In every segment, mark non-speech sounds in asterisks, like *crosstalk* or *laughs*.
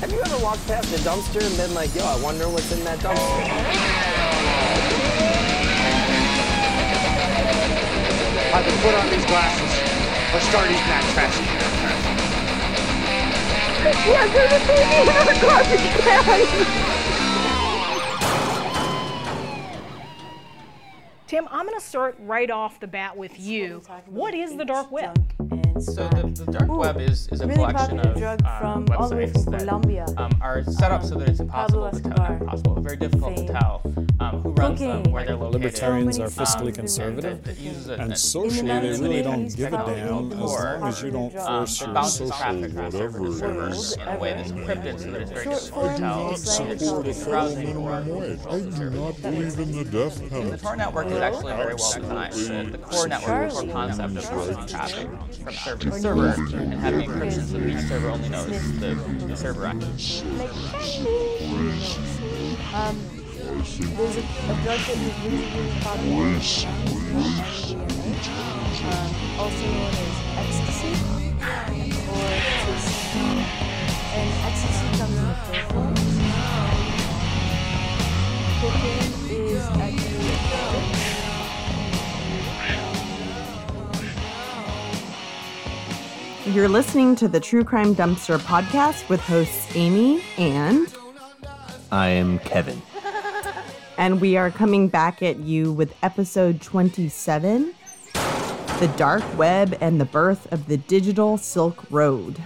Have you ever walked past a dumpster and been like, yo, I wonder what's in that dumpster? Either put on these glasses or start eating that trash Yeah, there's a baby in the garbage can. Tim, I'm going to start right off the bat with you. What is the dark web? So the, the dark web is, is a Really collection of drug um, from all the way websites that Colombia. um, are set up so that it's impossible Pablo to tell, impossible, very difficult to tell um, who runs them, where they're located. Libertarians are fiscally songs conservative, that a, and a- socially they really 1980s, don't give a damn as long as you don't popular um, force that your social traffic around servers to servers in a way that's encrypted so that it's very difficult to form tell is if like it's Support a it's browsing or I do not believe in the death penalty. the penalty. Tor network is actually very well designed. The, the core network, the core concept of routing traffic from server to server and having encryption so that each server only knows the, the server address. Um, there's a, a drug that is really, really popular. Um, also known as ecstasy or THC. And ecstasy comes in four forms. Cocaine is actually You're listening to the True Crime Dumpster podcast with hosts Amy and I am Kevin. and we are coming back at you with episode 27, The Dark Web and the Birth of the Digital Silk Road.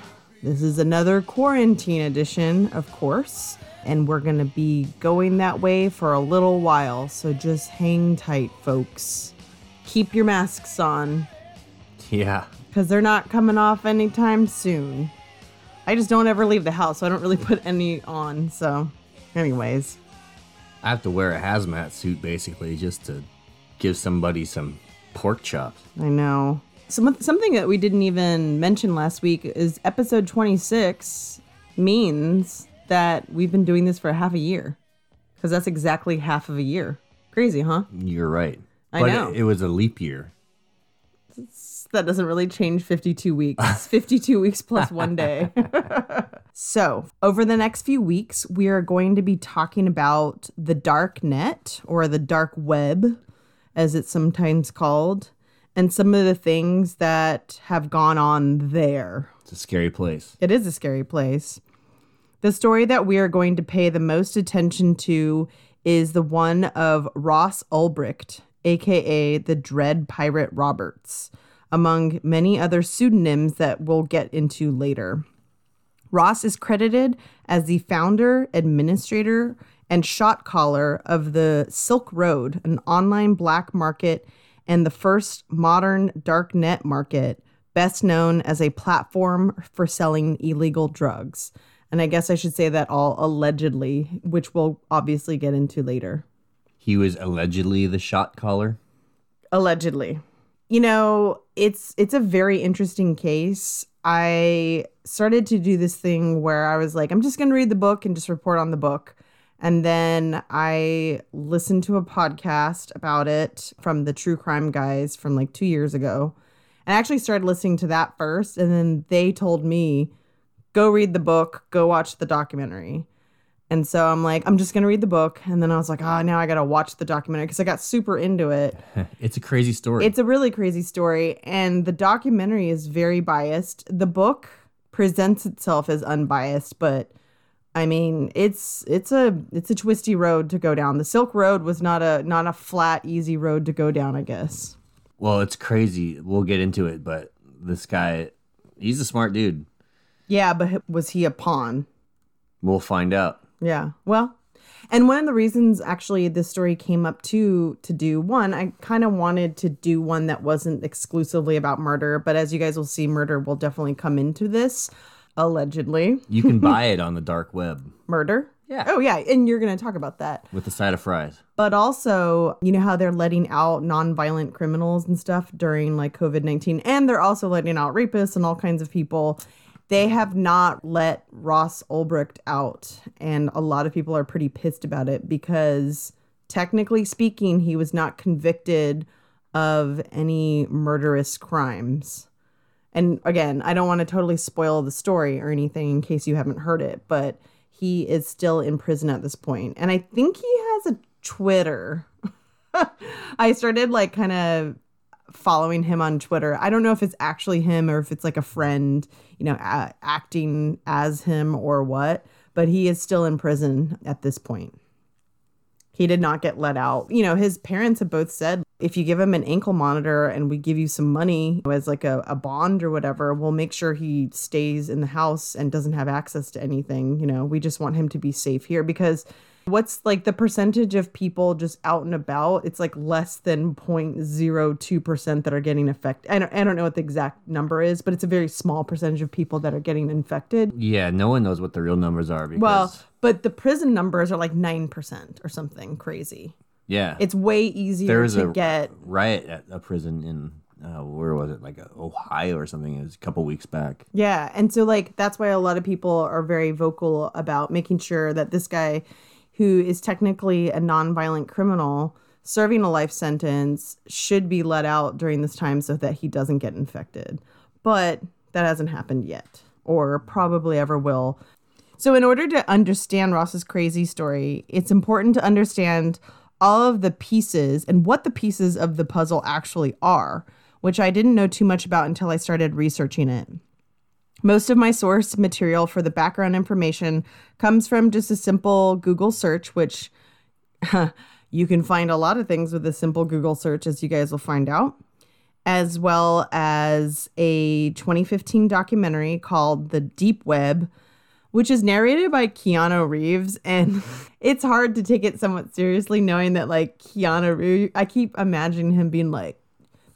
This is another quarantine edition, of course, and we're going to be going that way for a little while, so just hang tight, folks. Keep your masks on Yeah. Because they're not coming off anytime soon. I just don't ever leave the house, so I don't really *laughs* put any on. So, anyways, I have to wear a hazmat suit basically just to give somebody some pork chops. I know. Some, something that we didn't even mention last week is episode 26 means that we've been doing this for half a year. Because that's exactly half of a year. Crazy, huh? You're right. I but know. It, it was a leap year. That doesn't really change 52 weeks. It's *laughs* 52 weeks plus one day. *laughs* so, over the next few weeks, we are going to be talking about the dark net or the dark web, as it's sometimes called, and some of the things that have gone on there. It's a scary place. It is a scary place. The story that we are going to pay the most attention to is the one of Ross Ulbricht, aka the Dread Pirate Roberts, among many other pseudonyms that we'll get into later. Ross is credited as the founder, administrator, and shot caller of the Silk Road, an online black market and the first modern dark net market, best known as a platform for selling illegal drugs. And I guess I should say that all allegedly, which we'll obviously get into later. He was allegedly the shot caller. allegedly you know it's it's a very interesting case. I started to do this thing where i was like i'm just going to read the book and just report on the book. And then i listened to a podcast about it from the true crime guys from like two years ago. And i actually started listening to that first and then they told me go read the book go watch the documentary and so I'm like, I'm just gonna read the book, and then I was like, oh, now I gotta watch the documentary because I got super into it. *laughs* it's a crazy story. It's a really crazy story, and the documentary is very biased. The book presents itself as unbiased, but I mean, it's it's a it's a twisty road to go down. The Silk Road was not a not a flat, easy road to go down, I guess. well, it's crazy. We'll get into it, but this guy, he's a smart dude. Yeah, but was he a pawn? We'll find out. Yeah. Well, and one of the reasons actually this story came up too to do one, I kind of wanted to do one that wasn't exclusively about murder, but as you guys will see, murder will definitely come into this. Allegedly, You can *laughs* buy it on the dark web murder. Yeah. Oh yeah, and you're gonna talk about that. with a side of fries. But also, you know how they're letting out nonviolent criminals and stuff during like COVID 19, and they're also letting out rapists and all kinds of people. They have not let Ross Ulbricht out, and a lot of people are pretty pissed about it because, technically speaking, he was not convicted of any murderous crimes. And again, I don't want to totally spoil the story or anything in case you haven't heard it, but he is still in prison at this point. And I think he has a Twitter. *laughs* I started like kind of following him on Twitter. I don't know if it's actually him or if it's like a friend, you know, a- acting as him or what, but he is still in prison at this point. He did not get let out. You know, his parents have both said if you give him an ankle monitor and we give you some money as like a, a bond or whatever, we'll make sure he stays in the house and doesn't have access to anything. You know, we just want him to be safe here because what's like the percentage of people just out and about? It's like less than 0.02% that are getting affected. I don't, I don't know what the exact number is, but it's a very small percentage of people that are getting infected. Yeah, no one knows what the real numbers are because Well, but the prison numbers are like 9% or something crazy. yeah, It's way easier there was to a get riot at a prison in uh, where was it like uh, Ohio or something? It was a couple weeks back. Yeah. And so, like, that's why a lot of people are very vocal about making sure that this guy, who is technically a nonviolent criminal, serving a life sentence, should be let out during this time so that he doesn't get infected. But that hasn't happened yet, or probably ever will. So, in order to understand Ross's crazy story, it's important to understand all of the pieces and what the pieces of the puzzle actually are, which I didn't know too much about until I started researching it. Most of my source material for the background information comes from just a simple Google search, which *laughs* you can find a lot of things with a simple Google search, as you guys will find out, as well as a 2015 documentary called The Deep Web, which is narrated by Keanu Reeves. And *laughs* it's hard to take it somewhat seriously knowing that, like, Keanu Reeves, I keep imagining him being like,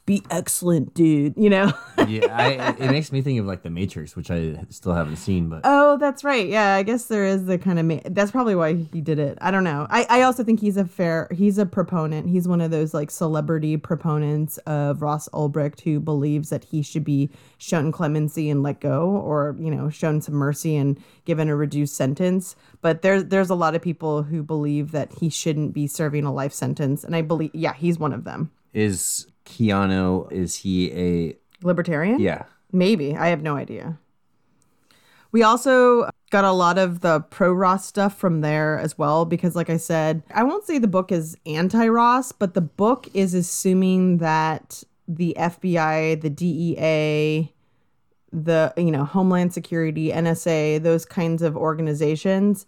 be excellent, dude, you know? *laughs* Yeah, I, it makes me think of like the Matrix, which I still haven't seen, but Oh, that's right. Yeah, I guess there is the kind of ma- that's probably why he did it. I don't know. I I also think he's a fair he's a proponent. He's one of those like celebrity proponents of Ross Ulbricht who believes that he should be shown clemency and let go or, you know, shown some mercy and given a reduced sentence. But there's there's a lot of people who believe that he shouldn't be serving a life sentence and I believe yeah, he's one of them. Is Keanu? Is he a Libertarian? yeah? Maybe. I have no idea. We also got a lot of the pro Ross stuff from there as well, because, like I said, I won't say the book is anti Ross, but the book is assuming that the FBI, the DEA, the, you know, Homeland Security, NSA, those kinds of organizations,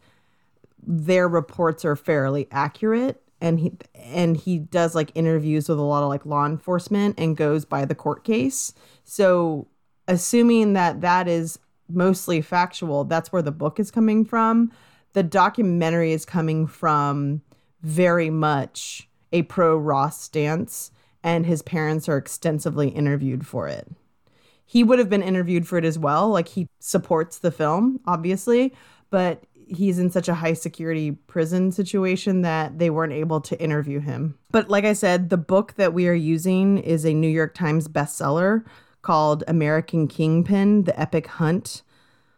their reports are fairly accurate. And he and he does like interviews with a lot of like law enforcement and goes by the court case. So assuming that that is mostly factual, that's where the book is coming from. The documentary is coming from very much a pro Ross stance, and his parents are extensively interviewed for it. He would have been interviewed for it as well. Like he supports the film, obviously, but he's in such a high security prison situation that they weren't able to interview him. But like I said, the book that we are using is a New York Times bestseller called American Kingpin The Epic Hunt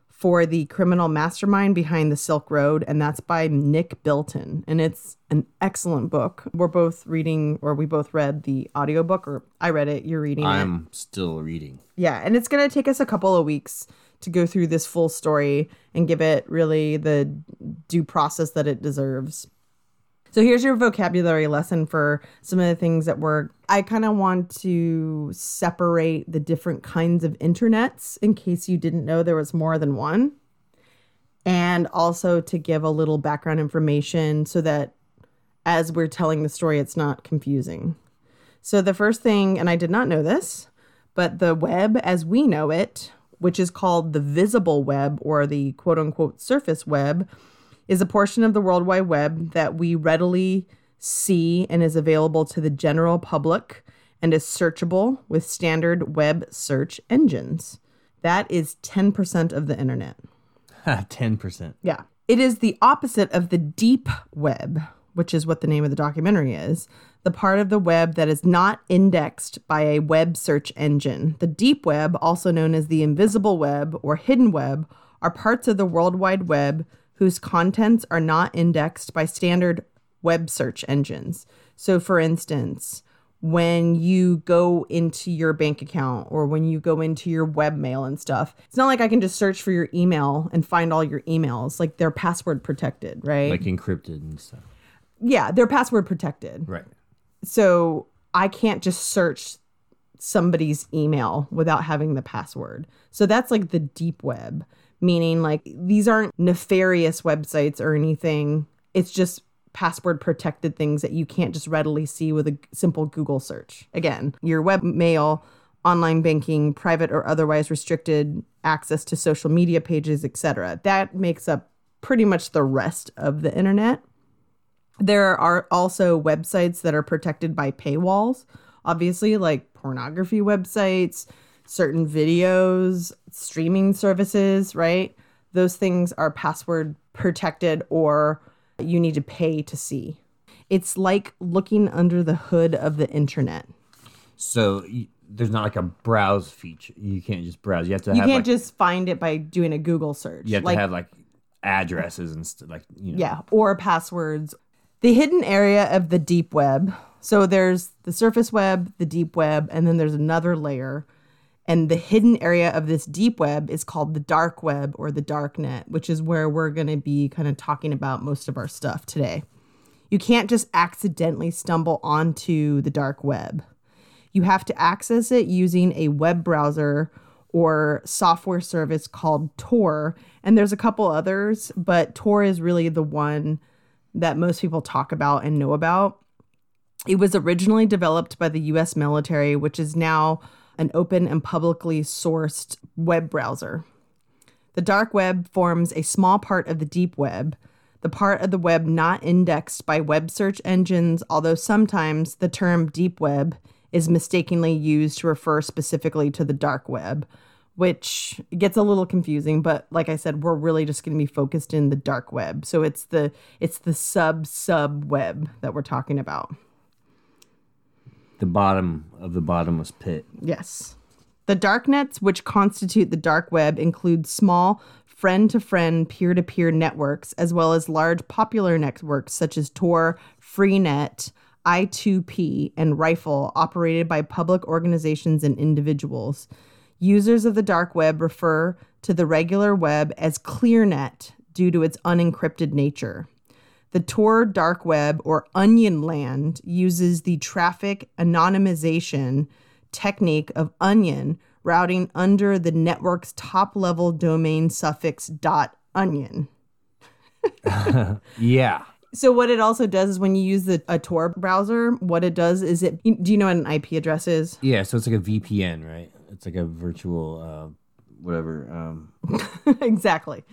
for the criminal mastermind behind the Silk Road. And that's by Nick Bilton. And it's an excellent book. We're both reading, or we both read the audiobook, or I read it, you're reading it. I'm still reading. Yeah, and it's going to take us a couple of weeks to go through this full story and give it really the due process that it deserves. So here's your vocabulary lesson for some of the things that were I kind of want to separate the different kinds of internets in case you didn't know there was more than one. And also to give a little background information so that as we're telling the story it's not confusing. So the first thing and I did not know this, but the web as we know it, which is called the visible web or the quote unquote surface web, is a portion of the World Wide Web that we readily see and is available to the general public and is searchable with standard web search engines. That is 10% of the internet. *laughs* Ten percent. Yeah. It is the opposite of the deep web, which is what the name of the documentary is. The part of the web that is not indexed by a web search engine. The deep web, also known as the invisible web or hidden web, are parts of the World Wide Web whose contents are not indexed by standard web search engines. So, for instance, when you go into your bank account or when you go into your webmail and stuff. It's not like I can just search for your email and find all your emails. Like they're password protected, right? Like encrypted and stuff. yeah, they're password protected. Right. So I can't just search somebody's email without having the password. So that's like the deep web, meaning like these aren't nefarious websites or anything. It's just password protected things that you can't just readily see with a simple Google search. Again, your webmail, online banking, private or otherwise restricted access to social media pages, etc. That makes up pretty much the rest of the internet. There are also websites that are protected by paywalls, obviously, like pornography websites, certain videos, streaming services, right? Those things are password protected or you need to pay to see. It's like looking under the hood of the internet. So there's not like a browse feature. You can't just browse. You have to You have can't like, just find it by doing a Google search. you have like, to have like addresses and stuff like you know. Yeah, or passwords. The hidden area of the deep web. So there's the surface web, the deep web, and then there's another layer. And the hidden area of this deep web is called the dark web or the dark net, which is where we're going to be kind of talking about most of our stuff today. You can't just accidentally stumble onto the dark web. You have to access it using a web browser or software service called Tor. And there's a couple others, but Tor is really the one that most people talk about and know about. It was originally developed by the US military, which is now an open and publicly sourced web browser. The dark web forms a small part of the deep web, the part of the web not indexed by web search engines, although sometimes the term deep web is mistakenly used to refer specifically to the dark web, which gets a little confusing, but like I said, we're really just going to be focused in the dark web. So it's the it's the sub sub web that we're talking about. The bottom of the bottomless pit. Yes. The darknets, which constitute the dark web, include small friend to friend peer to peer networks, as well as large popular networks such as Tor, Freenet, I2P, and Riffle, operated by public organizations and individuals. Users of the dark web refer to the regular web as ClearNet due to its unencrypted nature. The Tor dark web or onion land uses the traffic anonymization technique of onion routing under the network's top level domain suffix dot onion. *laughs* Yeah. So what it also does is when you use the a Tor browser, what it does is it do you know what an IP address is? Yeah, so it's like a VPN, right? It's like a virtual uh whatever. Um *laughs* exactly.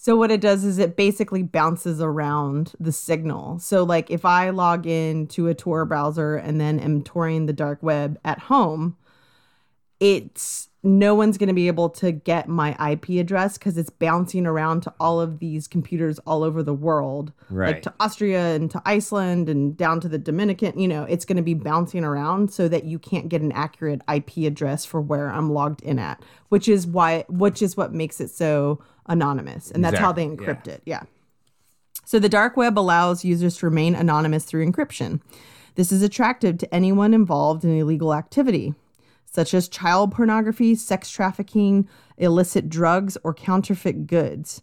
So what it does is it basically bounces around the signal. So like if I log in to a Tor browser and then am touring the dark web at home, it's no one's going to be able to get my IP address because it's bouncing around to all of these computers all over the world, like to Austria and to Iceland and down to the Dominican. You know, it's going to be bouncing around so that you can't get an accurate IP address for where I'm logged in at, which is why, which is what makes it so anonymous, and that's how they Exactly, encrypt it. Yeah. So the dark web allows users to remain anonymous through encryption. This is attractive to anyone involved in illegal activity, such as child pornography, sex trafficking, illicit drugs, or counterfeit goods.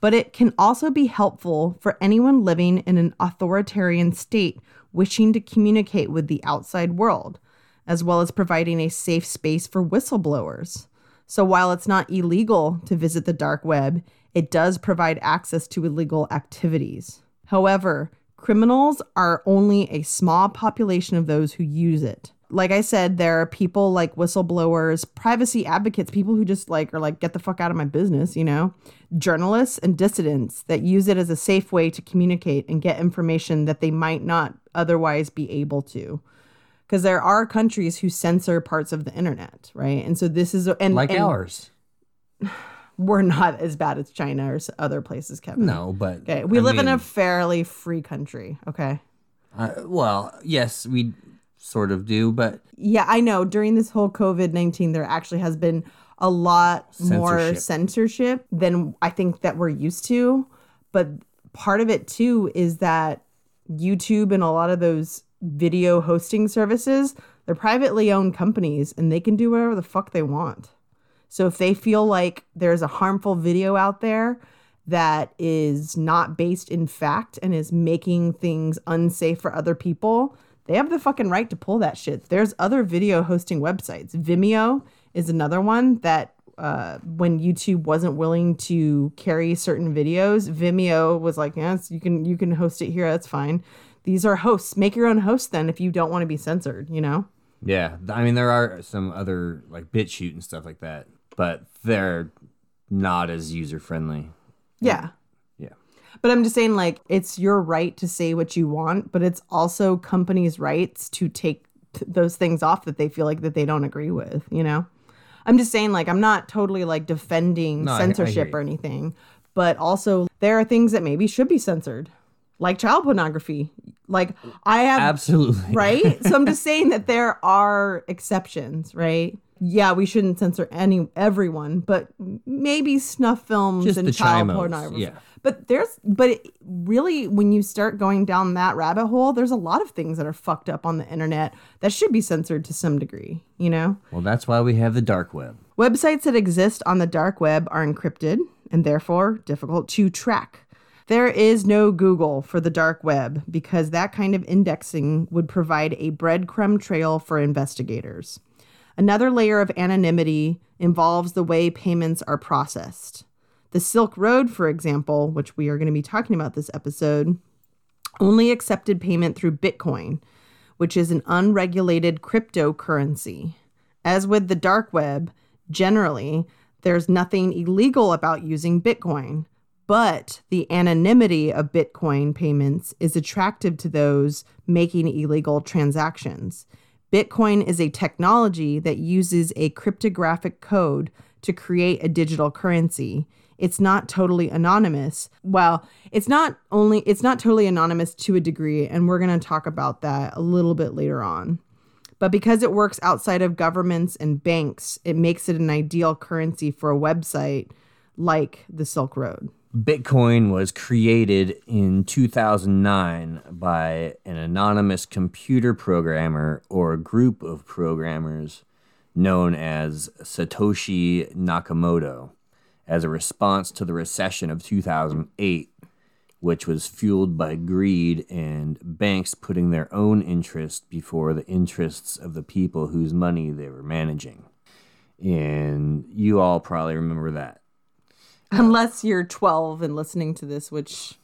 But it can also be helpful for anyone living in an authoritarian state wishing to communicate with the outside world, as well as providing a safe space for whistleblowers. So while it's not illegal to visit the dark web, it does provide access to illegal activities. However, criminals are only a small population of those who use it. Like I said, there are people like whistleblowers, privacy advocates, people who just like are like, get the fuck out of my business, you know, journalists and dissidents that use it as a safe way to communicate and get information that they might not otherwise be able to because there are countries who censor parts of the internet, right? And so this is and like and ours. *sighs* We're not as bad as China or other places, Kevin. No, but Okay, we I live in a fairly free country. Okay. uh, well, yes, we sort of do, but Yeah, I know. During this whole COVID nineteen, there actually has been a lot more Censorship. censorship than I think that we're used to. But part of it too is that YouTube and a lot of those video hosting services, they're privately owned companies and they can do whatever the fuck they want. So if they feel like there's a harmful video out there that is not based in fact and is making things unsafe for other people, they have the fucking right to pull that shit. There's other video hosting websites. Vimeo is another one that uh, when YouTube wasn't willing to carry certain videos, Vimeo was like, "Yes, you can you can host it here. That's fine." These are hosts. Make your own host then if you don't want to be censored. You know. Yeah, I mean there are some other like BitChute and stuff like that, but they're not as user friendly. Yeah. But I'm just saying, like, it's your right to say what you want, but it's also companies' rights to take t- those things off that they feel like that they don't agree with. You know, I'm just saying, like, I'm not totally like defending No, I- I censorship or anything, but also there are things that maybe should be censored, like child pornography. Like, I have Absolutely. right? so I'm *laughs* just saying that there are exceptions, right? Yeah, we shouldn't censor any everyone, but maybe snuff films Just and the child chimos, pornography. yeah. But there's but it, really when you start going down that rabbit hole, there's a lot of things that are fucked up on the internet that should be censored to some degree, you know? Well, that's why we have the dark web. Websites that exist on the dark web are encrypted and therefore difficult to track. There is no Google for the dark web because that kind of indexing would provide a breadcrumb trail for investigators. Another layer of anonymity involves the way payments are processed. The Silk Road, for example, which we are going to be talking about this episode, only accepted payment through Bitcoin, which is an unregulated cryptocurrency. As with the dark web, generally, there's nothing illegal about using Bitcoin, but the anonymity of Bitcoin payments is attractive to those making illegal transactions. Bitcoin is a technology that uses a cryptographic code to create a digital currency. It's not totally anonymous. Well, it's not only it's not totally anonymous to a degree, and we're going to talk about that a little bit later on. But because it works outside of governments and banks, it makes it an ideal currency for a website like the Silk Road. Bitcoin was created in 2009 by an anonymous computer programmer or a group of programmers known as Satoshi Nakamoto as a response to the recession of 2008, which was fueled by greed and banks putting their own interests before the interests of the people whose money they were managing. And you all probably remember that. *laughs* Unless you're 12 and listening to this, which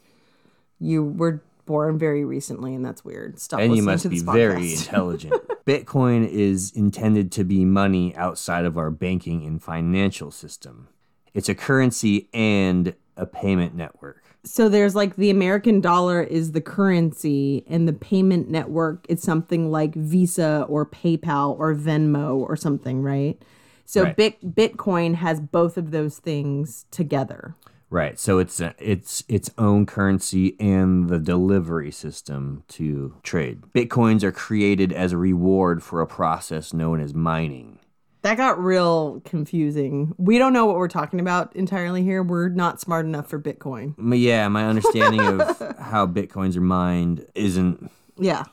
you were born very recently, and that's weird. Stop and you must to be this very *laughs* intelligent. Bitcoin is intended to be money outside of our banking and financial system. It's a currency and a payment network. so there's like the American dollar is the currency, and the payment network is something like Visa or PayPal or Venmo or something, right? So Right. Bit Bitcoin has both of those things together. Right. So it's a, it's its own currency and the delivery system to trade. Bitcoins are created as a reward for a process known as mining. That got real confusing. We don't know what we're talking about entirely here. We're not smart enough for Bitcoin. Yeah, my understanding of *laughs* how bitcoins are mined isn't Yeah,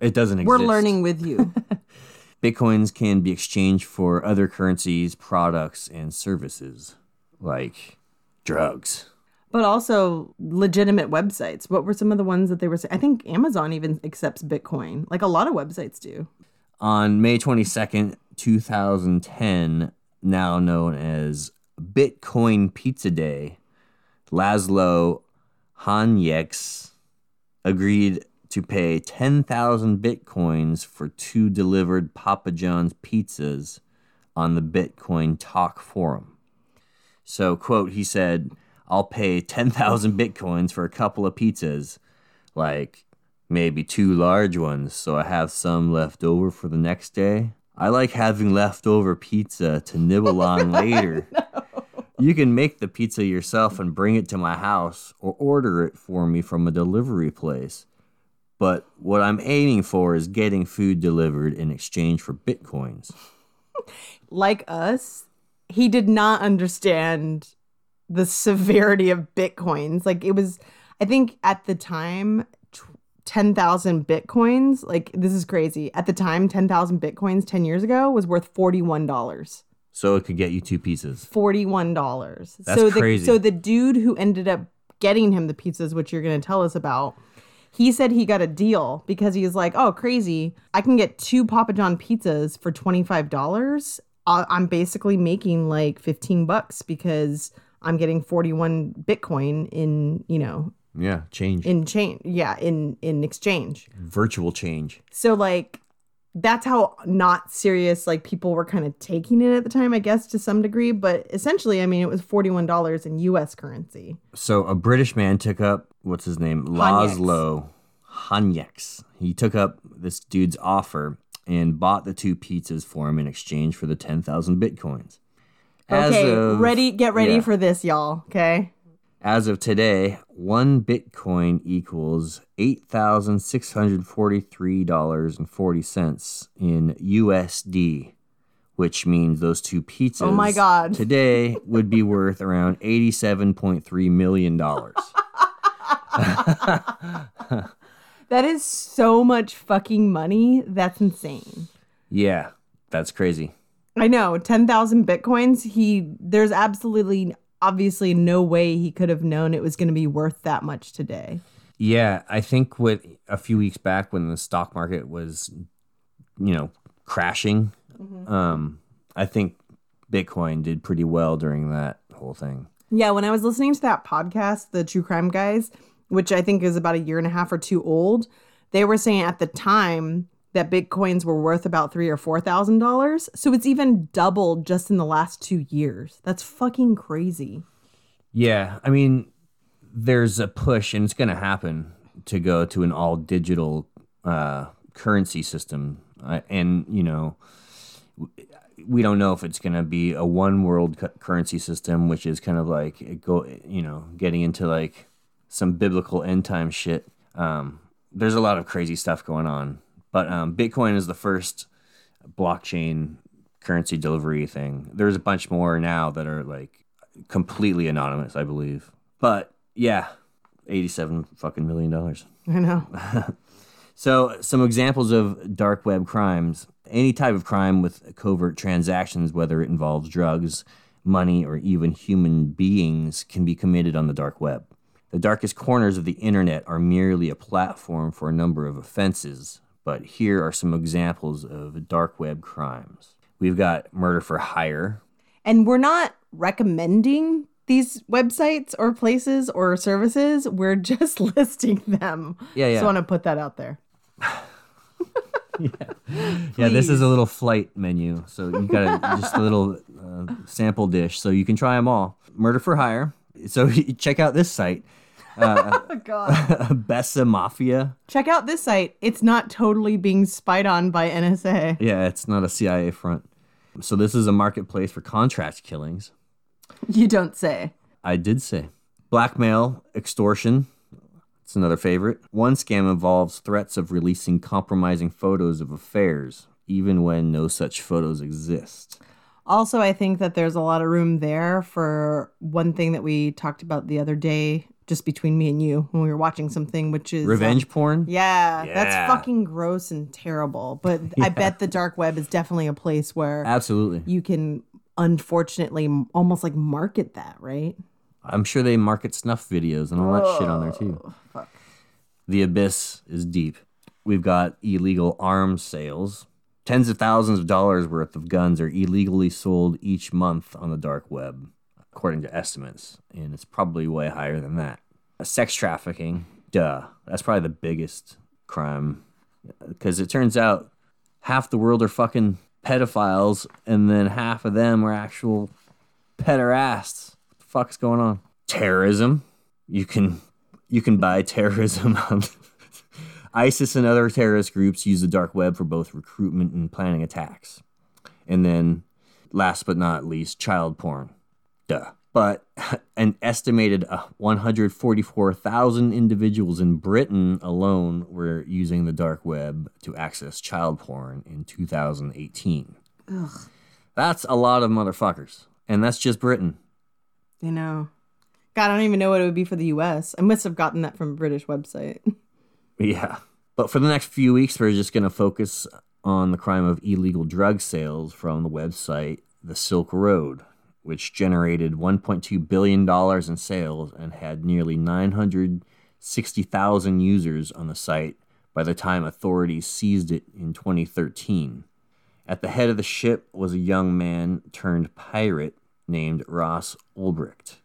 it doesn't exist. we're learning with you. *laughs* Bitcoins can be exchanged for other currencies, products, and services like drugs. but also legitimate websites. What were some of the ones that they were saying? I think Amazon even accepts Bitcoin. Like a lot of websites do. On May 22nd, 2010, now known as Bitcoin Pizza Day, Laszlo Hanyecz agreed to pay 10,000 bitcoins for two delivered Papa John's pizzas on the Bitcoin Talk forum. So, quote, he said, I'll pay 10,000 bitcoins for a couple of pizzas, like maybe two large ones, so I have some left over for the next day. I like having leftover pizza to nibble *laughs* on later. You can make the pizza yourself and bring it to my house or order it for me from a delivery place. But what I'm aiming for is getting food delivered in exchange for bitcoins. Like us, he did not understand the severity of Bitcoins. Like it was, I think at the time, tw- 10,000 bitcoins, like this is crazy. At the time, 10,000 bitcoins 10 years ago was worth $41. So it could get you two pizzas. $41. That's so the, crazy. So the dude who ended up getting him the pizzas, which you're going to tell us about, he said he got a deal because he was like, oh, crazy. I can get two Papa John pizzas for $25. Uh, I'm basically making like 15 bucks because I'm getting 41 Bitcoin in, you know, Yeah, change. in change. Yeah, in in exchange. Virtual change. So like that's how not serious like people were kind of taking it at the time, I guess to some degree, but essentially I mean it was $41 in US currency. So a British man took up what's his name. Laszlo Hanyecz. He took up this dude's offer and bought the two pizzas for him in exchange for the ten thousand bitcoins. As Okay, of- ready get ready yeah. for this y'all, okay? As of today, one Bitcoin equals eight thousand six hundred forty-three dollars and forty cents in USD, which means those two pizzas. Oh my God. Today *laughs* would be worth around eighty-seven point three million dollars. *laughs* That is so much fucking money. That's insane. yeah, that's crazy. I know, 10,000 bitcoins, he there's absolutely obviously no way he could have known it was going to be worth that much today. Yeah, I think what a few weeks back when the stock market was, you know, crashing, um, I think Bitcoin did pretty well during that whole thing. Yeah, when I was listening to that podcast, the True Crime Guys, which I think is about a year and a half or two old, they were saying at the time that bitcoins were worth about three or four thousand dollars. So it's even doubled just in the last two years. That's fucking crazy. Yeah, I mean, there's a push, and it's going to happen to go to an all digital uh, currency system, uh, and you know, we don't know if it's going to be a one world cu- currency system, which is kind of like go, you know, getting into like some biblical end time shit. Um, there's a lot of crazy stuff going on, but um, Bitcoin is the first blockchain currency delivery thing. There's a bunch more now that are like completely anonymous, I believe. But yeah, 87 fucking million dollars. I know. *laughs* So, some examples of dark web crimes any type of crime with covert transactions, whether it involves drugs, money, or even human beings, can be committed on the dark web. The darkest corners of the internet are merely a platform for a number of offenses, but here are some examples of dark web crimes. We've got murder for hire, And we're not recommending these websites or places or services. We're *laughs* just listing them. Yeah, yeah. Just want to put that out there. Yeah, *laughs* yeah. this is a little flight menu. So you got a, *laughs* just a little uh, sample dish. So you can try them all. Murder for hire. So check out this site, Oh, *laughs* God. *laughs* Besa Mafia. Check out this site. It's not totally being spied on by NSA. Yeah, it's not a CIA front. So this is a marketplace for contract killings. You don't say. I did say. Blackmail, extortion. It's another favorite. One scam involves threats of releasing compromising photos of affairs, even when no such photos exist. Also, I think that there's a lot of room there for one thing that we talked about the other day, just between me and you, when we were watching something, which is um, Revenge porn? Yeah, Yeah. that's fucking gross and terrible. But I bet the dark web is definitely a place where Absolutely. you can, unfortunately, almost like market that, right? I'm sure they market snuff videos and all that shit on there too. Fuck. The abyss is deep. We've got illegal arms sales. Tens of thousands of dollars worth of guns are illegally sold each month on the dark web, according to estimates, and it's probably way higher than that. Sex trafficking, duh. That's probably the biggest crime because it turns out half the world are fucking pedophiles, and then half of them are actual pederasts. What the fuck's going on? Terrorism. You can you can buy terrorism. *laughs* ISIS and other terrorist groups use the dark web for both recruitment and planning attacks. And then, last but not least, child porn. Duh. But *laughs* an estimated uh, 144,000 individuals in Britain alone were using the dark web to access child porn in 2018. Ugh. That's a lot of motherfuckers. And that's just Britain. You know. God, I don't even know what it would be for the US. I must have gotten that from a British website. *laughs* Yeah. But for the next few weeks, we're just going to focus on the crime of illegal drug sales from the website The Silk Road, which generated $1.2 billion in sales and had nearly 960,000 users on the site by the time authorities seized it in 2013. At the head of the ship was a young man turned pirate named Ross Ulbricht.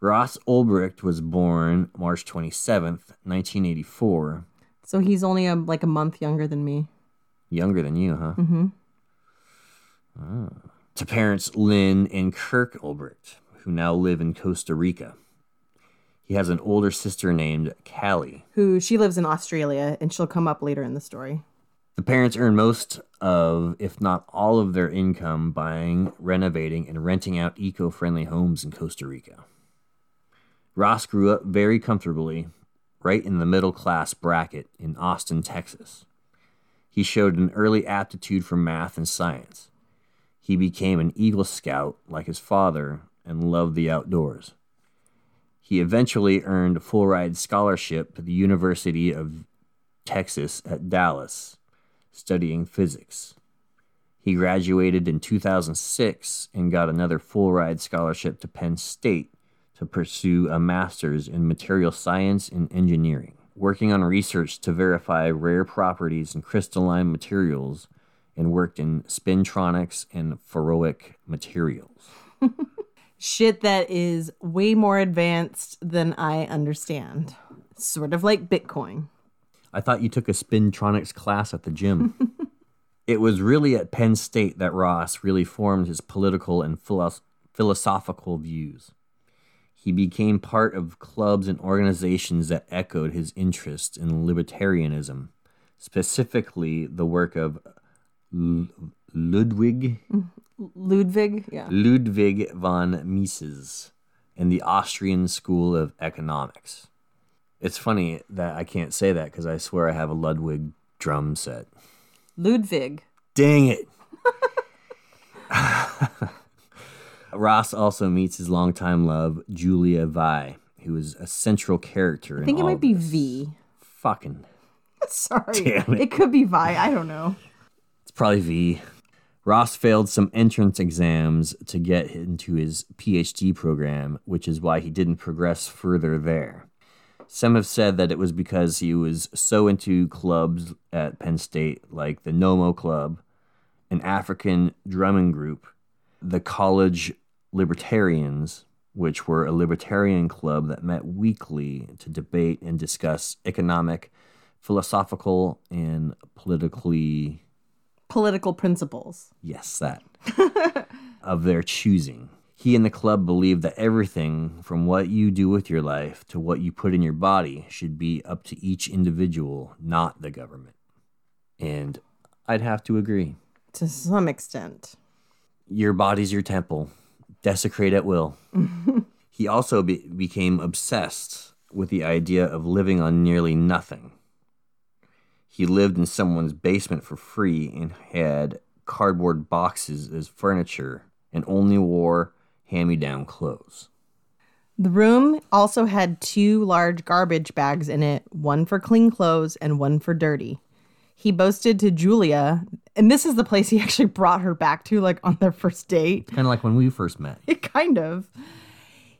Ross Ulbricht was born March 27th, 1984. So he's only a, like a month younger than me. Younger than you, huh? Mm-hmm. To parents Lynn and Kirk Ulbricht, who now live in Costa Rica. He has an older sister named Cally. Who she lives in Australia, and she'll come up later in the story. The parents earn most of, if not all of their income buying, renovating, and renting out eco friendly homes in Costa Rica. Ross grew up very comfortably, right in the middle class bracket in Austin, Texas. He showed an early aptitude for math and science. He became an Eagle Scout like his father and loved the outdoors. He eventually earned a full ride scholarship to the University of Texas at Dallas, studying physics. He graduated in 2006 and got another full ride scholarship to Penn State to pursue a master's in material science and engineering, working on research to verify rare properties in crystalline materials, and worked in spintronics and ferroic materials. *laughs* Shit that is way more advanced than I understand. Sort of like Bitcoin. I thought you took a spintronics class at the gym. *laughs* it was really at Penn State that Ross really formed his political and philos- philosophical views. He became part of clubs and organizations that echoed his interest in libertarianism, specifically the work of L- Ludwig mm-hmm. Ludwig, yeah. Ludwig von Mises in the Austrian School of Economics. It's funny that I can't say that because I swear I have a Ludwig drum set. Ludwig. Dang it. *laughs* Ross also meets his longtime love, Julia Vi, who is a central character. I think it might be V. Fucking. *laughs* Sorry. Damn it. it could be Vi. I don't know. Probably V. Ross failed some entrance exams to get into his PhD program, which is why he didn't progress further there. Some have said that it was because he was so into clubs at Penn State, like the Nomo Club, an African drumming group, the College Libertarians, which were a libertarian club that met weekly to debate and discuss economic, philosophical, and politically Political principles. Yes, that. *laughs* of their choosing. He and the club believe that everything from what you do with your life to what you put in your body should be up to each individual, not the government. And I'd have to agree. To some extent. Your body's your temple, desecrate at will. *laughs* he also be- became obsessed with the idea of living on nearly nothing. He lived in someone's basement for free and had cardboard boxes as furniture and only wore hand me down clothes. The room also had two large garbage bags in it, one for clean clothes and one for dirty. He boasted to Julia, and this is the place he *laughs* actually brought her back to, like on their first date. Kind of like when we first met. It *laughs* kind of.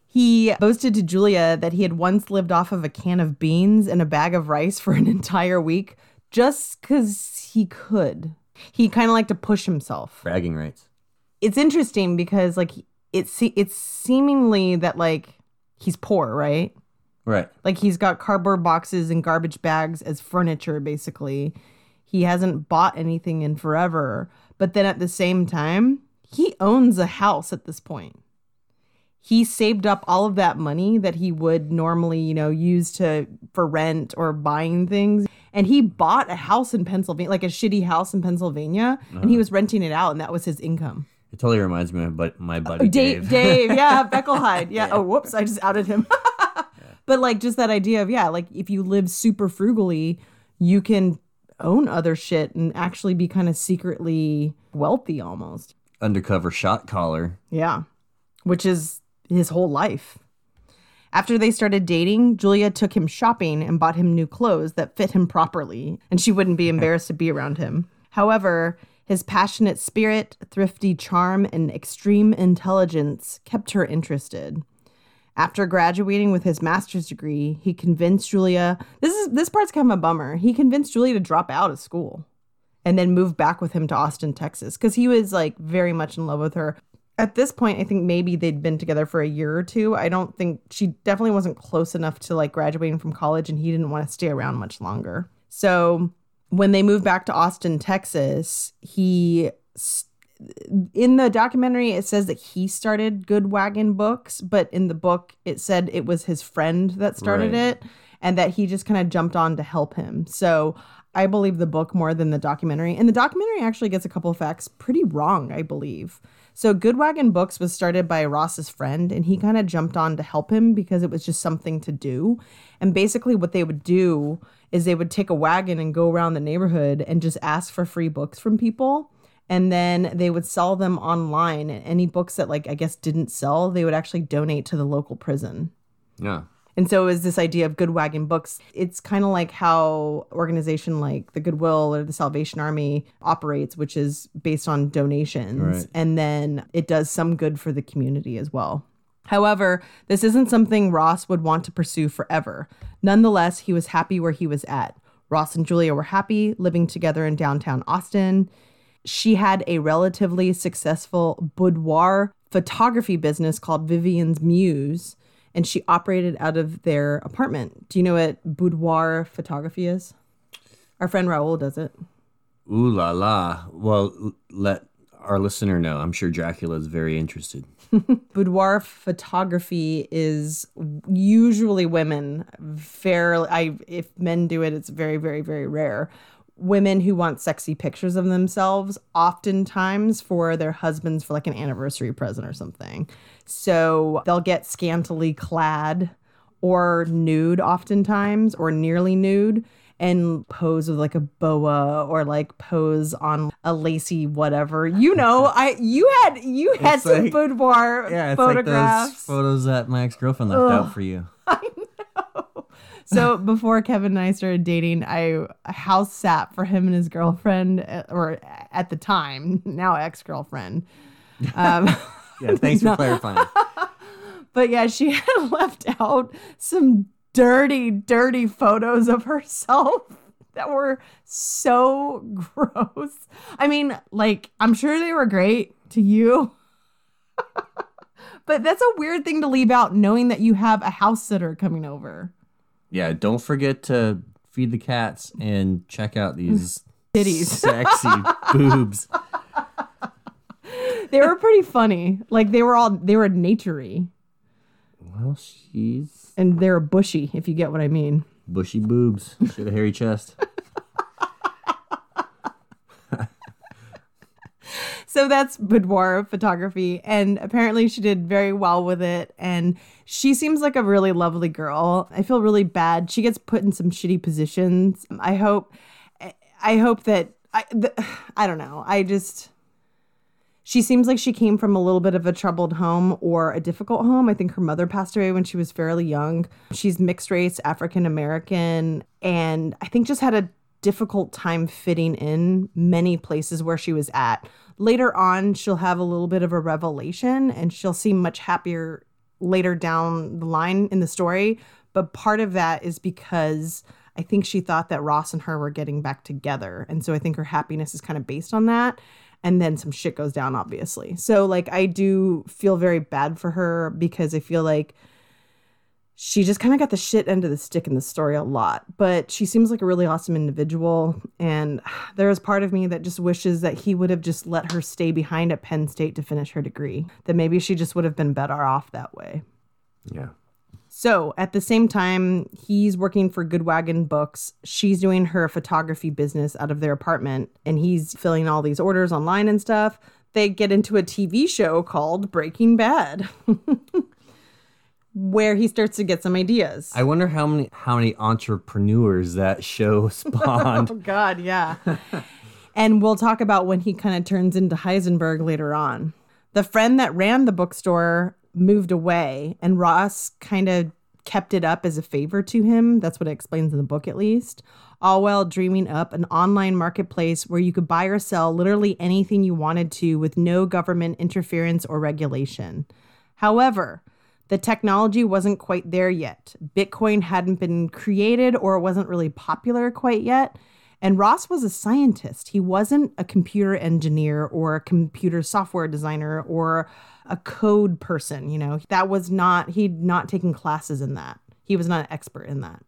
He boasted to Julia that he had once lived off of a can of beans and a bag of rice for an entire week just because he could. He kind of liked to push himself. Bragging rights. It's interesting because, like, it's it's seemingly that like he's poor, right? Right. Like he's got cardboard boxes and garbage bags as furniture, basically. He hasn't bought anything in forever. But then at the same time, he owns a house at this point. He saved up all of that money that he would normally, you know, use to for rent or buying things. And he bought a house in Pennsylvania, like a shitty house in Pennsylvania, and he uh-huh. was renting it out, and that was his income. It totally reminds me of but my oh, buddy Dave, Dave. Dave, yeah, *laughs* Beckelheide. Yeah. Oh, whoops, I just outed him. *laughs* But like just that idea of yeah, like if you live super frugally, you can own other shit and actually be kind of secretly wealthy almost. Undercover shot caller. Yeah. Which is his whole life. After they started dating, Julia took him shopping and bought him new clothes that fit him properly, and she wouldn't be embarrassed to be around him. However, his passionate spirit, thrifty charm, and extreme intelligence kept her interested. After graduating with his master's degree, he convinced Julia. This is this part's kind of a bummer. He convinced Julia to drop out of school and then move back with him to Austin, Texas, because he was like very much in love with her. At this point, I think maybe they'd been together for a year or two. I don't think she definitely wasn't close enough to like graduating from college, and he didn't want to stay around much longer. So when they moved back to Austin, Texas, he in the documentary it says that he started Good Wagon Books, but in the book it said it was his friend that started Right. it and that he just kind of jumped on to help him. So I believe the book more than the documentary. And the documentary actually gets a couple of facts pretty wrong, I believe. So Good Wagon Books was started by Ross's friend and he mm. kind of jumped on to help him because it was just something to do. And basically what they would do is they would take a wagon and go around the neighborhood and just ask for free books from people and then they would sell them online and any books that like i guess didn't sell they would actually donate to the local prison Yeah. And so it was this idea of good wagon books it's kind of like how organization like the goodwill or the salvation army operates which is based on donations Right. and then it does some good for the community as well However, this isn't something Ross would want to pursue forever. Nonetheless, he was happy where he was at. Ross and Julia were happy living together in downtown Austin. She had a relatively successful boudoir photography business called Vivian's Muse, and she operated out of their apartment. Do you know what boudoir photography is? Our friend Raul does it. Ooh la la. Well, let our listener know. I'm sure Dracula is very interested. *laughs* boudoir photography is usually women fairly i if men do it it's very very very rare women who want sexy pictures of themselves oftentimes for their husbands for like an anniversary present or something. So they'll get scantily clad or nude oftentimes or nearly nude and pose with like a boa or like pose on a lacy whatever. You know *laughs* i you had you had It's some like- boudoir Yeah, it's photographs like those photos that my ex girlfriend left out for you. *laughs* so before Kevin and I started dating, I house sat for him and his girlfriend, uh, or at the time, now ex girlfriend. Um, *laughs* Yeah, thanks for *laughs* clarifying. *laughs* but yeah, she had left out some dirty, dirty photos of herself that were so gross. I mean, like, I'm sure they were great to you. but that's a weird thing to leave out knowing that you have a house sitter coming over. Yeah, don't forget to feed the cats and check out these *laughs* Titties. sexy *laughs* boobs. they were pretty funny. Like they were all they were naturey Well, she's and they're bushy, if you get what I mean. bushy boobs. She had a hairy chest. *laughs* So that's boudoir photography, and apparently she did very well with it. And she seems like a really lovely girl. I feel really bad. She gets put in some shitty positions. I hope, I hope that I, th- I don't know. I just. She seems like she came from a little bit of a troubled home or a difficult home. I think her mother passed away when she was fairly young. She's mixed race, African American, and I think just had a difficult time fitting in many places where she was at. Later on, she'll have a little bit of a revelation and she'll seem much happier later down the line in the story. But part of that is because I think she thought that Ross and her were getting back together. And so I think her happiness is kind of based on that. And then some shit goes down, obviously. So, like, I do feel very bad for her because I feel like she just kind of got the shit end of the stick in the story a lot. But she seems like a really awesome individual. And *sighs* there is part of me that just wishes that he would have just let her stay behind at Penn State to finish her degree, that maybe she just would have been better off that way. Yeah. So at the same time, he's working for Good Wagon Books. She's doing her photography business out of their apartment, and he's filling all these orders online and stuff. They get into a TV show called Breaking Bad, *laughs* where he starts to get some ideas. I wonder how many how many entrepreneurs that show *laughs* spawned. *laughs* oh, God, yeah. and we'll talk about when he kind of turns into Heisenberg later on. The friend that ran the bookstore moved away, and Ross kind of kept it up as a favor to him. That's what it explains in the book, at least. All while dreaming up an online marketplace where you could buy or sell literally anything you wanted to with no government interference or regulation. However, the technology wasn't quite there yet. Bitcoin hadn't been created or it wasn't really popular quite yet. And Ross was a scientist. He wasn't a computer engineer or a computer software designer or a code person, you know. That was not he'd not taken classes in that. He was not an expert in that.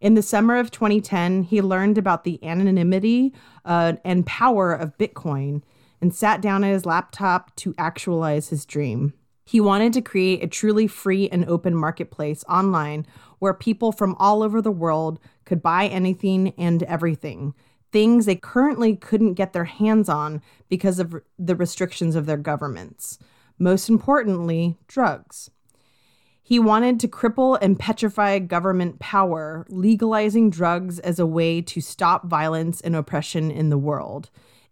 In the summer of 2010, he learned about the anonymity uh, and power of Bitcoin and sat down at his laptop to actualize his dream. He wanted to create a truly free and open marketplace online where people from all over the world could buy anything and everything, things they currently couldn't get their hands on because of the restrictions of their governments. Most importantly, drugs. He wanted to cripple and petrify government power, legalizing drugs as a way to stop violence and oppression in the world.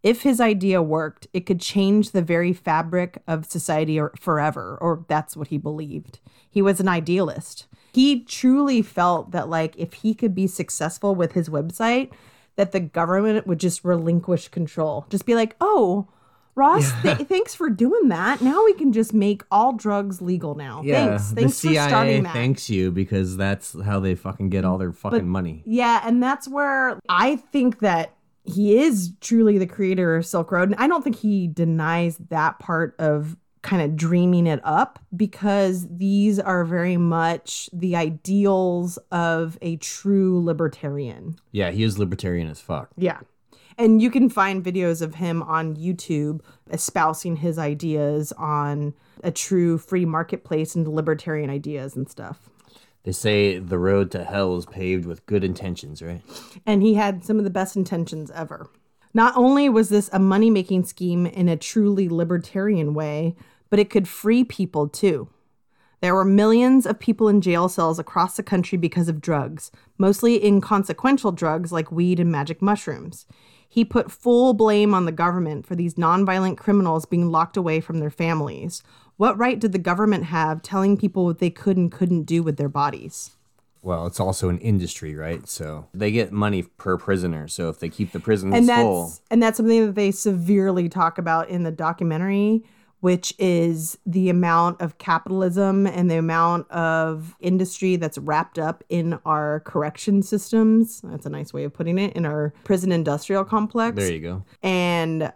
If his idea worked, it could change the very fabric of society or- forever, or that's what he believed. He was an idealist. He truly felt that like if he could be successful with his website, that the government would just relinquish control. Just be like, "Oh, Ross, th- thanks for doing that. Now we can just make all drugs legal now. thanks. Thanks the for starting that. thanks you because that's how they fucking get all their fucking money. Yeah, and that's where I think that he is truly the creator of Silk Road. And I don't think he denies that part of kind of dreaming it up because these are very much the ideals of a true libertarian. Yeah, he is libertarian as fuck. Yeah. And you can find videos of him on YouTube espousing his ideas on a true free marketplace and libertarian ideas and stuff. They say the road to hell is paved with good intentions, right? and he had some of the best intentions ever. Not only was this a money making scheme in a truly libertarian way, but it could free people too. There were millions of people in jail cells across the country because of drugs, mostly inconsequential drugs like weed and magic mushrooms. He put full blame on the government for these nonviolent criminals being locked away from their families. What right did the government have telling people what they could and couldn't do with their bodies? Well, it's also an industry, right? So they get money per prisoner. So if they keep the prisons and that's full, and that's something that they severely talk about in the documentary which is the amount of capitalism and the amount of industry that's wrapped up in our correction systems that's a nice way of putting it in our prison industrial complex there you go. and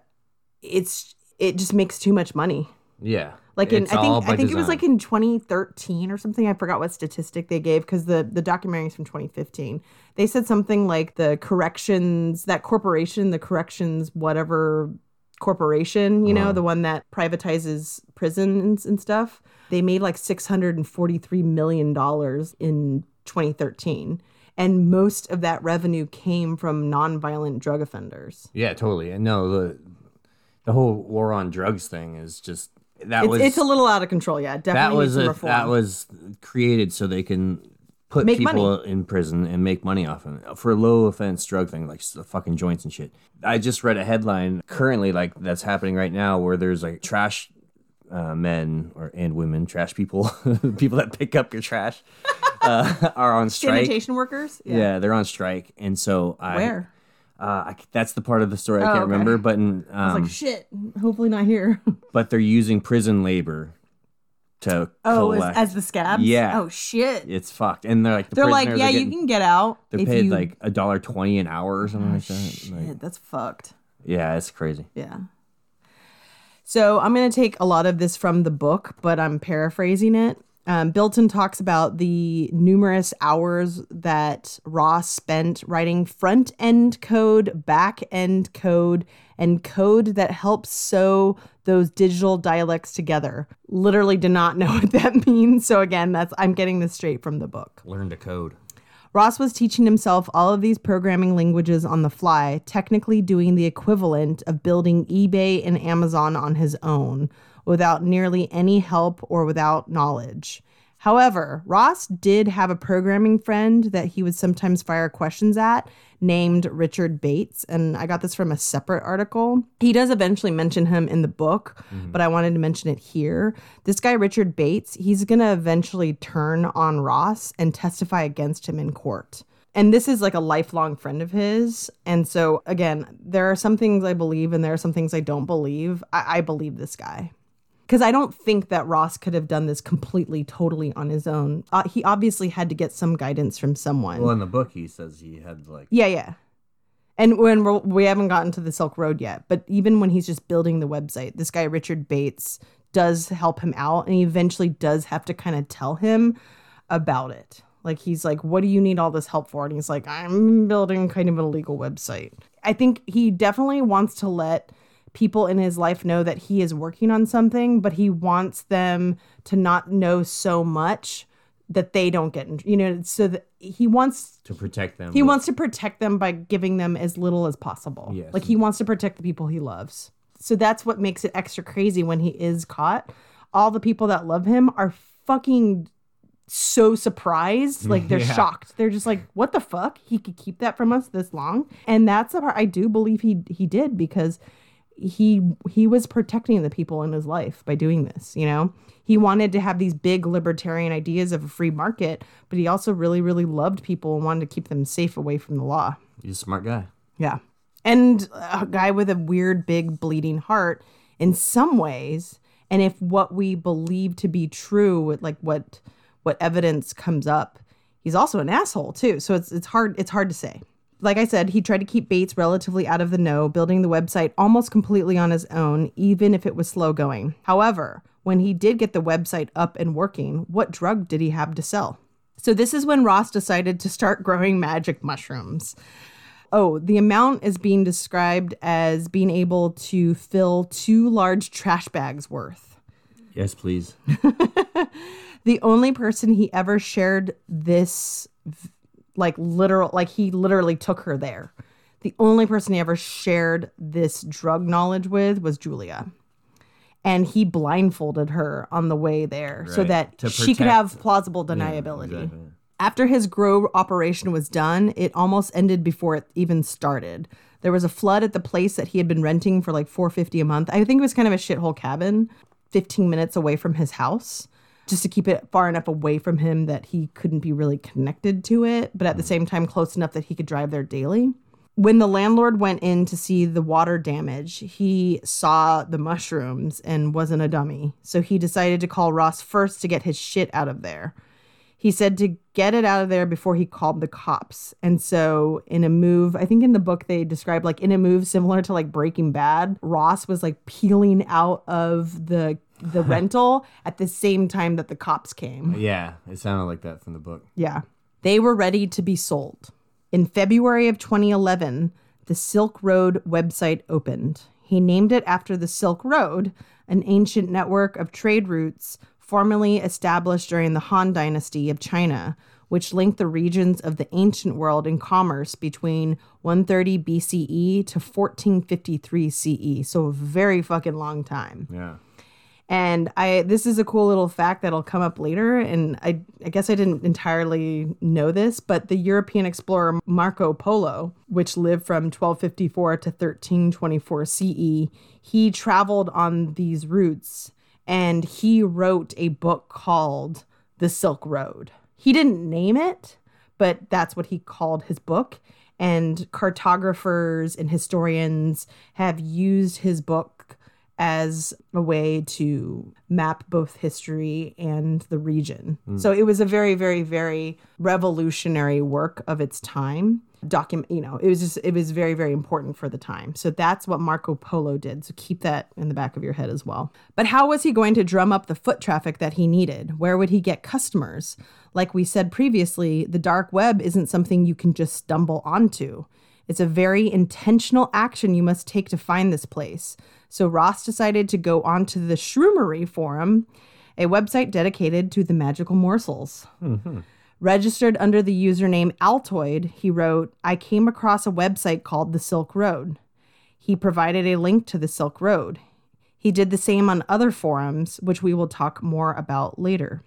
it's it just makes too much money Yeah. like in I think I think it was like in 2013 or something. I forgot what statistic they gave because the the documentary is from 2015. They said something like the corrections that corporation, the corrections whatever corporation, you know, the one that privatizes prisons and stuff. They made like 643 million dollars in 2013. And most of that revenue came from nonviolent drug offenders. Yeah, totally. And no, the the whole war on drugs thing is just that It's, was it's a little out of control. Yeah, definitely. that was a, that was created so they can put Make people in prison and make money off of it for a low offense drug thing like s- fucking joints and shit. I just read a headline currently like that's happening right now where there's like trash uh, men or and women, trash people, *laughs* people that pick up your trash, *laughs* uh, are on strike. sanitation workers. Yeah. they're on strike, and so I, Where? Uh, I, that's the part of the story I Oh, can't okay. remember, but in, I was um, like, shit. Hopefully not here. *laughs* but they're using prison labor to oh, as, as the scabs. Yeah. Oh shit. it's fucked, and they're like the They're like, yeah, are you can get out. They're paid you... like a dollar twenty an hour or something like that. Shit, Like, that's fucked. yeah, it's crazy. Yeah. So I'm going to take a lot of this from the book, but I'm paraphrasing it. Um, Bilton talks about the numerous hours that Ross spent writing front end code, back end code, and code that helps sew those digital dialects together. Literally did not know *laughs* what that means. So again, that's I'm getting this straight from the book. Learn to code. Ross was teaching himself all of these programming languages on the fly, technically doing the equivalent of building eBay and Amazon on his own without nearly any help or without knowledge. However, Ross did have a programming friend that he would sometimes fire questions at named Richard Bates. And I got this from a separate article. He does eventually mention him in the book, mm-hmm. but I wanted to mention it here. This guy, Richard Bates, he's going to eventually turn on Ross and testify against him in court. And this is like a lifelong friend of his. And so, again, there are some things I believe and there are some things I don't believe. I, I believe this guy because I don't think that Ross could have done this completely, totally on his own. Uh, he obviously had to get some guidance from someone. Well, in the book, he says he had like yeah, yeah. And when we're, we haven't gotten to the Silk Road yet, but even when he's just building the website, this guy Richard Bates does help him out, and he eventually does have to kind of tell him about it. Like he's like, "What do you need all this help for?" And he's like, "I'm building kind of an illegal website." I think he definitely wants to let people in his life know that he is working on something, but he wants them to not know so much that they don't get in, you know, so that he wants to protect them. he wants to protect them by giving them as little as possible. Yes. Like he wants to protect the people he loves. So that's what makes it extra crazy when he is caught. All the people that love him are fucking so surprised. *laughs* Like they're Yeah. shocked. They're just like, what the fuck? He could keep that from us this long? And that's the part I do believe he he did because he he was protecting the people in his life by doing this, you know? He wanted to have these big libertarian ideas of a free market, but he also really really loved people and wanted to keep them safe away from the law. He's a smart guy. Yeah. And a guy with a weird, big, bleeding heart in some ways. And if what we believe to be true, like what what evidence comes up, he's also an asshole too. So it's it's hard it's hard to say. Like I said, he tried to keep Bates relatively out of the know, building the website almost completely on his own, even if it was slow going. However, when he did get the website up and working, what drug did he have to sell? So this is when Ross decided to start *laughs* growing magic mushrooms. Oh, the amount is being described as being able to fill two large trash bags worth. Yes, please. *laughs* The only person he ever shared this, like literal, like he literally took her there. The only person he ever shared this drug knowledge with was Julia. And he blindfolded her on the way there so that To she could have plausible Yeah, deniability. exactly. After his grow operation was done, it almost ended before it even started. There was a flood at the place that he had been renting for like 450 a month. I think it was kind of a shithole cabin, 15 minutes away from his house, just to keep it far enough away from him that he couldn't be really connected to it, but at the same time close enough that he could drive there daily. When the landlord went in to see the water damage, he saw the mushrooms and wasn't a dummy. So he decided to call Ross first to get his shit out of there. He said to get it out of there before he called the cops. And so, in a move, I think in the book they described like in a move similar to like Breaking Bad, Ross was like peeling out of the the *laughs* rental at the same time that the cops came. Yeah, it sounded like that from the book. Yeah. They were ready to be sold. In February of 2011, the Silk Road website opened. He named it after the Silk Road, an ancient network of trade routes formerly established during the Han Dynasty of China, which linked the regions of the ancient world in commerce between 130 BCE to 1453 CE. So a very fucking long time. Yeah. And I this is a cool little fact that'll come up later. And I I guess I didn't entirely know this, but the European explorer Marco Polo, which lived from 1254 to 1324 CE, he traveled on these routes and he wrote a book called The Silk Road. He didn't name it, but that's what he called his book. And cartographers and historians have used his book as a way to map both history and the region. Hmm. So it was a very, very, very revolutionary work of its time. Document, you know, it was just, it was very, very important for the time. So that's what Marco Polo did. So keep that in the back of your head as well. But how was he going to drum up the foot traffic that he needed? Where would he get customers? Like we said previously, the dark web isn't something you can just stumble onto. It's a very intentional action you must take to find this place. So Ross decided to go onto the Shroomery Forum, a website dedicated to the magical morsels. Mm-hmm. Registered under the username Altoid, he wrote, I came across a website called The Silk Road. He provided a link to the Silk Road. He did the same on other forums, which we will talk more about later.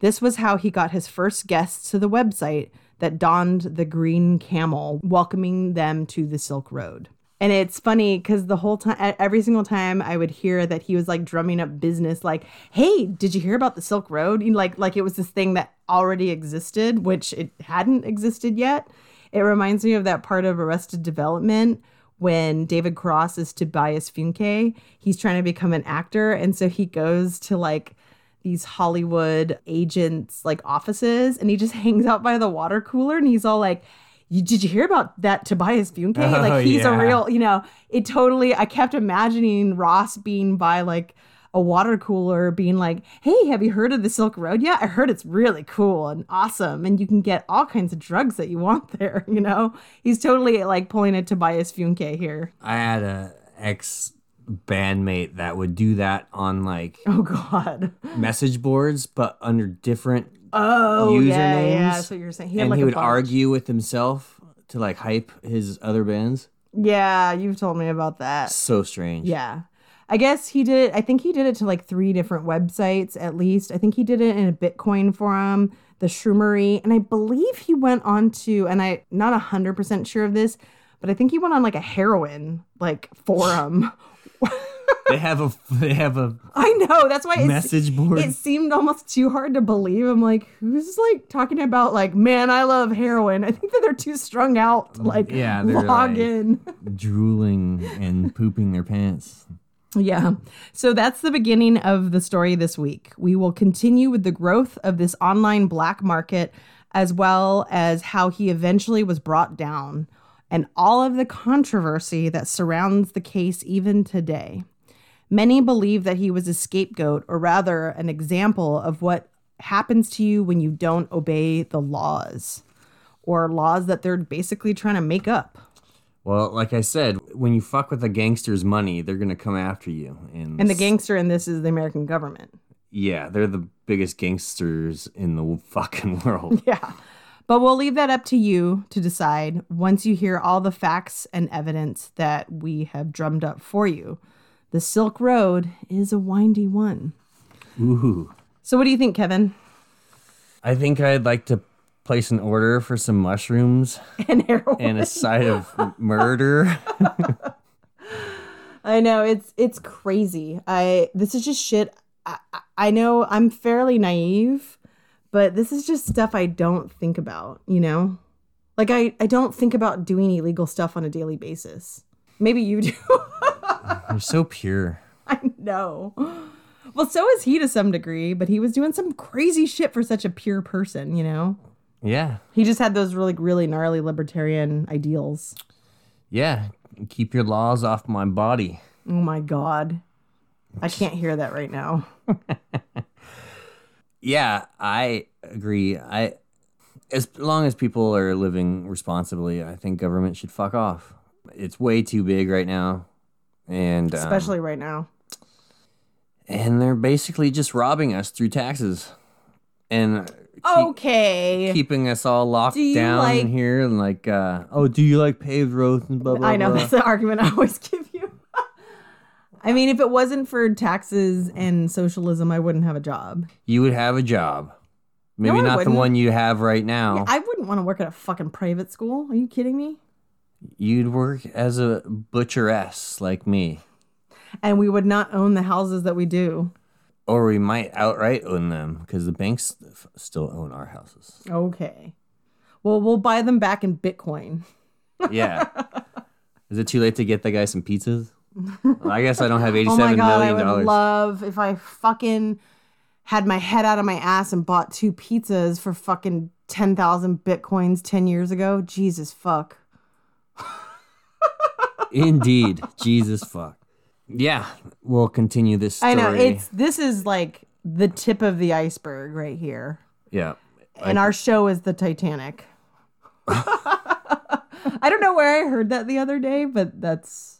This was how he got his first guests to the website that donned the green camel, welcoming them to the Silk Road. And it's funny because the whole time, every single time I would hear that he was like drumming up business, like, "Hey, did you hear about the Silk Road?" Like, like it was this thing that already existed, which it hadn't existed yet. It reminds me of that part of Arrested Development when David Cross is Tobias Funke. He's trying to become an actor, and so he goes to like these Hollywood agents like offices, and he just *laughs* hangs out by the water cooler, and he's all like you, did you hear about that Tobias Funke? Oh, like he's yeah. a real, you know, it totally, I kept imagining Ross being by like a water cooler being like, hey, have you heard of the Silk Road yet? I heard it's really cool and awesome. And you can get all kinds of drugs that you want *laughs* there, you know? He's totally like pulling a Tobias Funke here. I had a ex bandmate that would do that on like *laughs* Oh, God. message boards, but under different Oh, usernames. yeah, yeah. That's what you're saying. He had and like he a would bunch. argue with himself to like hype his other bands. Yeah, you've told me about that. So strange. Yeah. I guess he did it. I think he did it to like three different websites at least. I think he did it in a Bitcoin forum, the Shroomery, and I believe he went on to and I not 100% sure of this, but I think he went on like a heroin like forum. They have a they have a *laughs* I know, that's why message board. it seemed almost too hard to believe. I'm like, who's like talking about like, man, I love heroin. I think that they're too strung out to like Yeah, log like- in. *laughs* drooling and pooping their pants. Yeah. So that's the beginning of the story this week. We will continue with the growth of this online black market as well as how he eventually was brought down and all of the controversy that surrounds the case even today. Many believe that he was a scapegoat or rather an example of what happens to you when you don't obey the laws or laws that they're basically trying to make up. Well, like I said, when you fuck with a gangster's money, they're gonna come after you. And, And the gangster in this is the American government. yeah, they're the biggest gangsters in the fucking world. *laughs* Yeah. But we'll leave that up to you to decide once you hear all the facts and evidence that we have drummed up for you. The Silk Road is a windy one. Ooh. So, what do you think, Kevin? I think I'd like to place an order for some mushrooms *laughs* And heroin. and a side of murder. *laughs* I know it's it's crazy. I this is just shit. I, I- I know I'm fairly naive, but this is just stuff I don't think about. You know, like I I don't think about doing illegal stuff on a daily basis. Maybe you do. *laughs* They're so pure. I know. Well, so is he to some degree, but he was doing some crazy shit for such a pure person, you know? Yeah. He just had those really, really gnarly libertarian ideals. Yeah. Keep your laws off my body. Oh my God. I can't hear that right now. *laughs* Yeah, I agree. I as long as people are living responsibly, I think government should fuck off. It's way too big right now. And um, Especially right now. and they're basically just robbing us through taxes. And keep- Okay. keeping us all locked Do down like- here and like uh oh do you like paved roads and blah blah I know blah. that's the argument I always give. I mean, if it wasn't for taxes and socialism, I wouldn't have a job. you would have a job maybe I not the one you have right now I wouldn't want to work at a fucking private school. Are you kidding me? you'd work as a butcheress like me And we would not own the houses that we do. or we might outright own them because the banks still own our houses Okay. Well, we'll buy them back in Bitcoin. yeah *laughs* is it too late to get that guy some pizzas i guess i don't have *laughs* Oh eighty-seven my god, I would dollars love if I fucking had my head out of my ass and bought two pizzas for fucking 10,000 bitcoins 10 years ago. Jesus fuck. *laughs* indeed jesus fuck yeah we'll continue this story I know it's this is like the tip of the iceberg right here. yeah And our show is the Titanic. *laughs* I don't know where I heard that the other day, but that's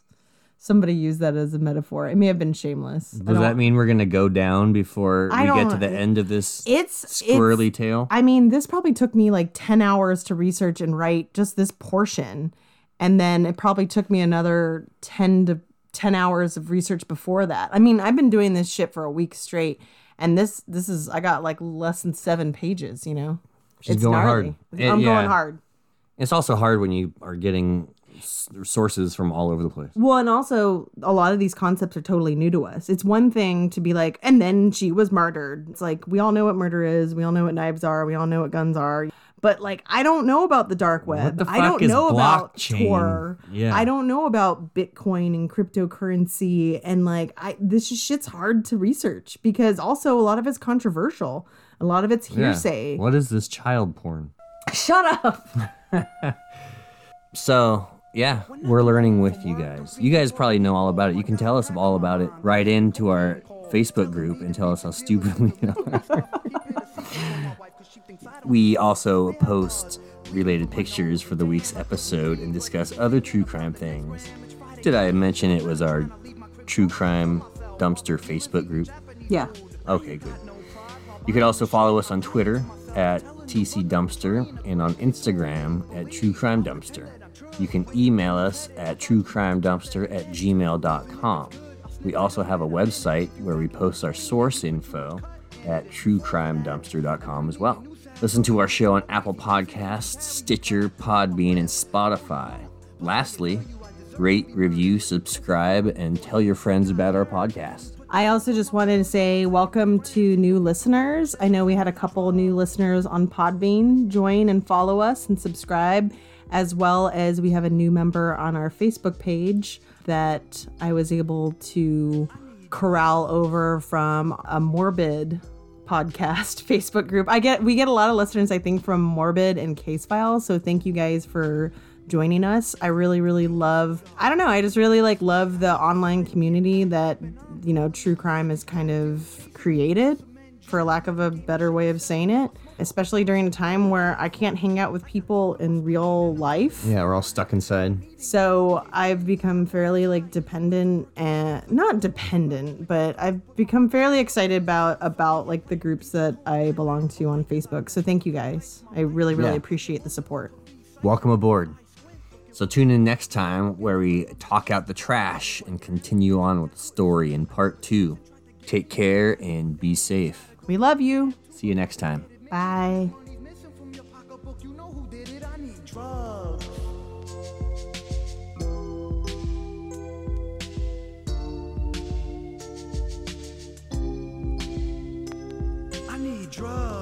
somebody used that as a metaphor. It may have been shameless. Does that mean we're gonna go down before I we get to the end of this it's squirrely it's- tale? I mean, this probably took me like 10 hours to research and write just this portion. And then it probably took me another 10 to 10 hours of research before that. I mean, I've been doing this shit for a week straight. And this this is I got like less than seven pages. You know, She's going hard. I'm yeah. going hard. It's also hard when you are getting sources from all over the place. Well, and also a lot of these concepts are totally new to us. It's one thing to be like, and then she was murdered. It's like we all know what murder is. We all know what knives are. We all know what guns are. But like, I don't know about the dark web. the I don't know about blockchain? Tor. Yeah. I don't know about Bitcoin and cryptocurrency. And like, I this is- shit's hard to research because also a lot of it's controversial. A lot of it's Yeah. hearsay. What is this child porn? Shut up. *laughs* So, yeah, we're learning with you guys. You guys probably know all about it. You can tell us all about it. Write into our Facebook group and tell us how stupid *laughs* we are. we also post related pictures for the week's episode and discuss other true crime things. Did I mention it was our true crime dumpster Facebook group? Yeah. Okay, good. You could also follow us on Twitter at TC Dumpster and on Instagram at True Crime Dumpster. You can email us at truecrimedumpster at gmail.com. We also have a website where we post our source info at truecrimedumpster.com as well. Listen to our show on Apple Podcasts, Stitcher, Podbean, and Spotify. Lastly, rate, review, subscribe, and tell your friends about our podcast. I also just wanted to say welcome to new listeners. I know we had a couple new listeners on Podbean. Join and follow us and subscribe, as well as we have a new member on our Facebook page that I was able to corral over from a morbid podcast *laughs* Facebook group. I get we get a lot of listeners I think from Morbid and Case File, so thank you guys for joining us. I really really love I don't know, I just really like love the online community that you know true crime is kind of created for lack of a better way of saying it, especially during a time where I can't hang out with people in real life. Yeah, we're all stuck inside. So I've become fairly like dependent and not dependent, but I've become fairly excited about about like the groups that I belong to on Facebook. So thank you guys. I really really Yeah. appreciate the support. Welcome aboard. So tune in next time where we talk out the trash and continue on with the story in part two. Take care and be safe. We love you. See you next time. Bye. I need drugs.